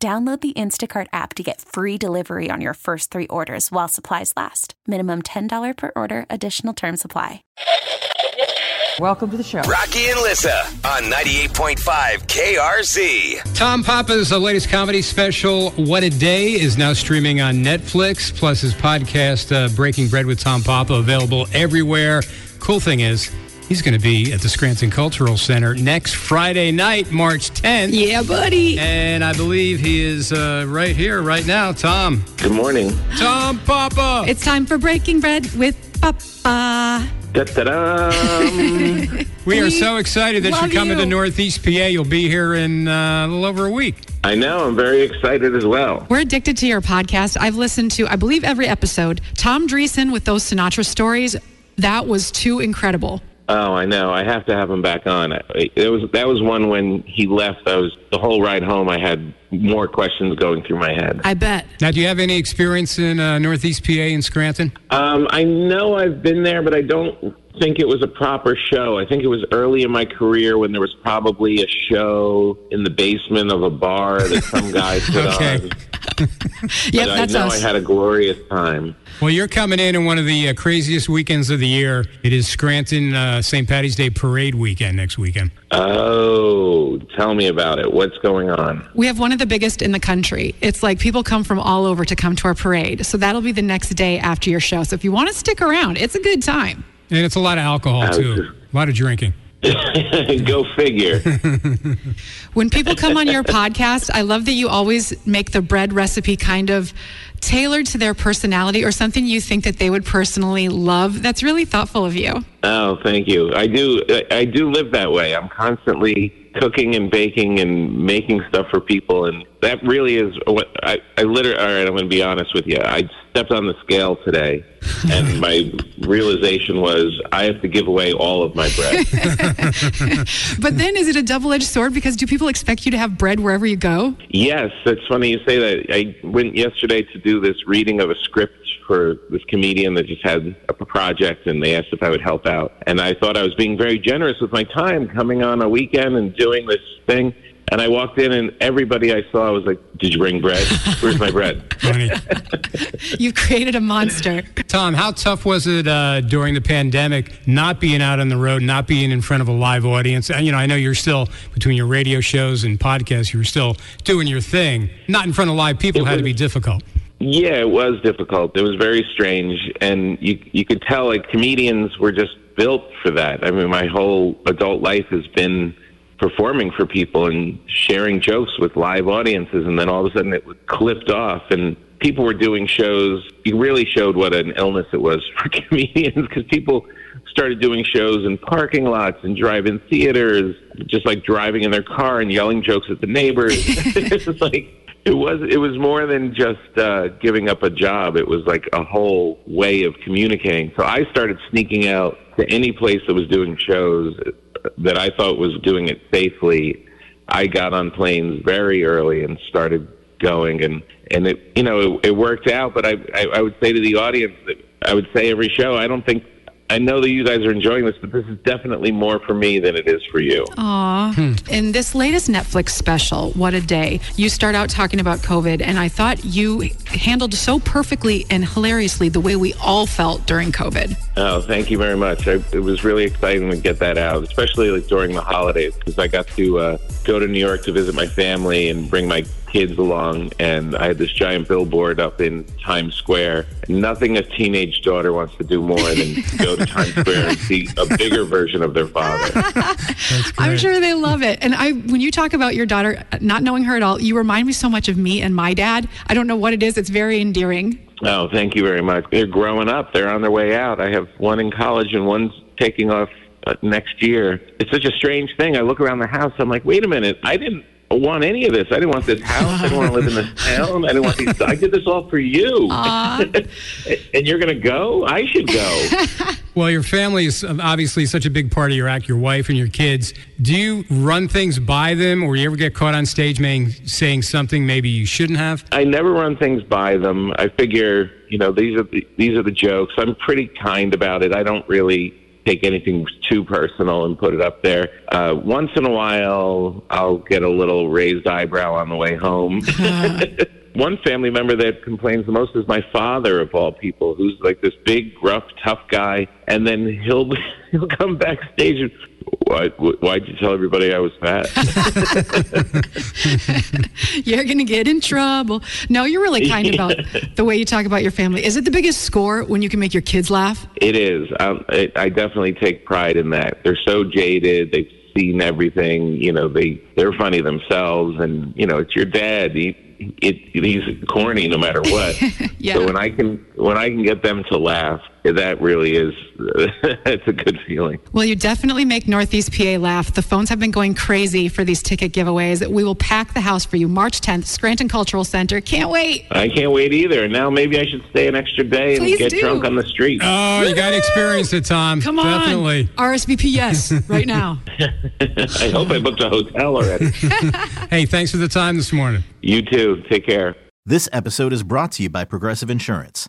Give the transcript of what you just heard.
Download the Instacart app to get free delivery on your first three orders while supplies last. Minimum $10 per order, additional term supply. Welcome to the show. Rocky and Lissa on 98.5 KRZ. Tom Papa's uh, latest comedy special, What a Day, is now streaming on Netflix, plus his podcast, uh, Breaking Bread with Tom Papa, available everywhere. Cool thing is, he's going to be at the Scranton Cultural Center next Friday night, March 10th. Yeah, buddy. And I believe he is uh, right here, right now. Tom. Good morning. Tom Papa. It's time for Breaking Bread with Papa. Da-da-dum. we are so excited that you're coming you. to Northeast PA. You'll be here in uh, a little over a week. I know. I'm very excited as well. We're addicted to your podcast. I've listened to, I believe, every episode. Tom Dreesen with those Sinatra stories. That was too incredible. Oh, I know. I have to have him back on. It was that was one when he left. I was the whole ride home. I had more questions going through my head. I bet. Now, do you have any experience in uh, Northeast PA in Scranton? Um, I know I've been there, but I don't think it was a proper show. I think it was early in my career when there was probably a show in the basement of a bar that some guy put Okay. on. Yep, But that's I know us. I had a glorious time. Well, you're coming in in one of the uh, craziest weekends of the year. It is Scranton uh, St. Patty's Day Parade weekend next weekend. Oh, tell me about it. What's going on? we have one of the biggest in the country. It's like people come from all over to come to our parade. So that'll be the next day after your show. So if you want to stick around, it's a good time. And it's a lot of alcohol, too. A lot of drinking. Go figure. When people come on your podcast, I love that you always make the bread recipe kind of tailored to their personality or something you think that they would personally love. That's really thoughtful of you. Oh, thank you. I do. I do live that way. I'm constantly cooking and baking and making stuff for people, and that really is what I. I literally. All right, I'm going to be honest with you. I stepped on the scale today, and my realization was I have to give away all of my bread. But then is it a double edged sword? Because do people expect you to have bread wherever you go? yes, it's funny you say that. I went yesterday to do this reading of a script for this comedian that just had a project, and they asked if I would help out, and I thought I was being very generous with my time, coming on a weekend and doing this thing. And I walked in, and everybody I saw was like, "Did you bring bread? Where's my bread?" You've created a monster. Tom, how tough was it uh, during the pandemic not being out on the road, not being in front of a live audience? And, you know, I know you're still, between your radio shows and podcasts, you were still doing your thing. Not in front of live people had to be difficult. Yeah, it was difficult. It was very strange, and you you could tell like comedians were just built for that. I mean, my whole adult life has been performing for people and sharing jokes with live audiences, and then all of a sudden it was clipped off, and people were doing shows. It really showed what an illness it was for comedians because people started doing shows in parking lots and drive-in theaters, just like driving in their car and yelling jokes at the neighbors. it's like it was it was more than just uh, giving up a job. It was like a whole way of communicating. So I started sneaking out to any place that was doing shows that I thought was doing it safely. I got on planes very early and started going, and and it you know it, it worked out. But I, I I would say to the audience that I would say every show. I don't think. I know that you guys are enjoying this, but this is definitely more for me than it is for you. Aw. In this latest Netflix special, What a Day, you start out talking about COVID, and I thought you handled so perfectly and hilariously the way we all felt during COVID. Oh, thank you very much. I, it was really exciting to get that out, especially like during the holidays, because I got to uh, go to New York to visit my family and bring my kids along, and I had this giant billboard up in Times Square. Nothing a teenage daughter wants to do more than go to Times Square and see a bigger version of their father. I'm sure they love it. And I, when you talk about your daughter, not knowing her at all, you remind me so much of me and my dad. I don't know what it is. It's very endearing. Oh, thank you very much. They're growing up. They're on their way out. I have one in college and one's taking off uh, next year. It's such a strange thing. I look around the house. I'm like, wait a minute. I didn't. Want any of this. I didn't want this house. I didn't want to live in this town. I didn't want these. I did this all for you. and you're going to go? I should go. Well, your family is obviously such a big part of your act, your wife and your kids. Do you run things by them, or you ever get caught on stage maying, saying something maybe you shouldn't have? I never run things by them. I figure, you know, these are the, these are the jokes. I'm pretty kind about it. I don't really take anything too personal and put it up there. Uh, once in a while, I'll get a little raised eyebrow on the way home. One family member that complains the most is my father, of all people, who's like this big, rough, tough guy, and then he'll he'll come backstage and why why'd you tell everybody I was fat? you're going to get in trouble. No, you're really kind about the way you talk about your family. Is it the biggest score when you can make your kids laugh? It is. Um, it, I definitely take pride in that. They're so jaded. They've seen everything. You know, they they're funny themselves, and you know, it's your dad. He, it, he's corny no matter what. yeah. So when I can when I can get them to laugh, that really is it's a good feeling. Well, you definitely make Northeast PA laugh. The phones have been going crazy for these ticket giveaways. We will pack the house for you March 10th, Scranton Cultural Center. Can't wait. I can't wait either. Now maybe I should stay an extra day and get do. drunk on the street. Oh, you got to experience it, Tom. Come on. Definitely. RSVP yes right now. I hope I booked a hotel already. Hey, thanks for the time this morning. you too. Take care. This episode is brought to you by Progressive Insurance.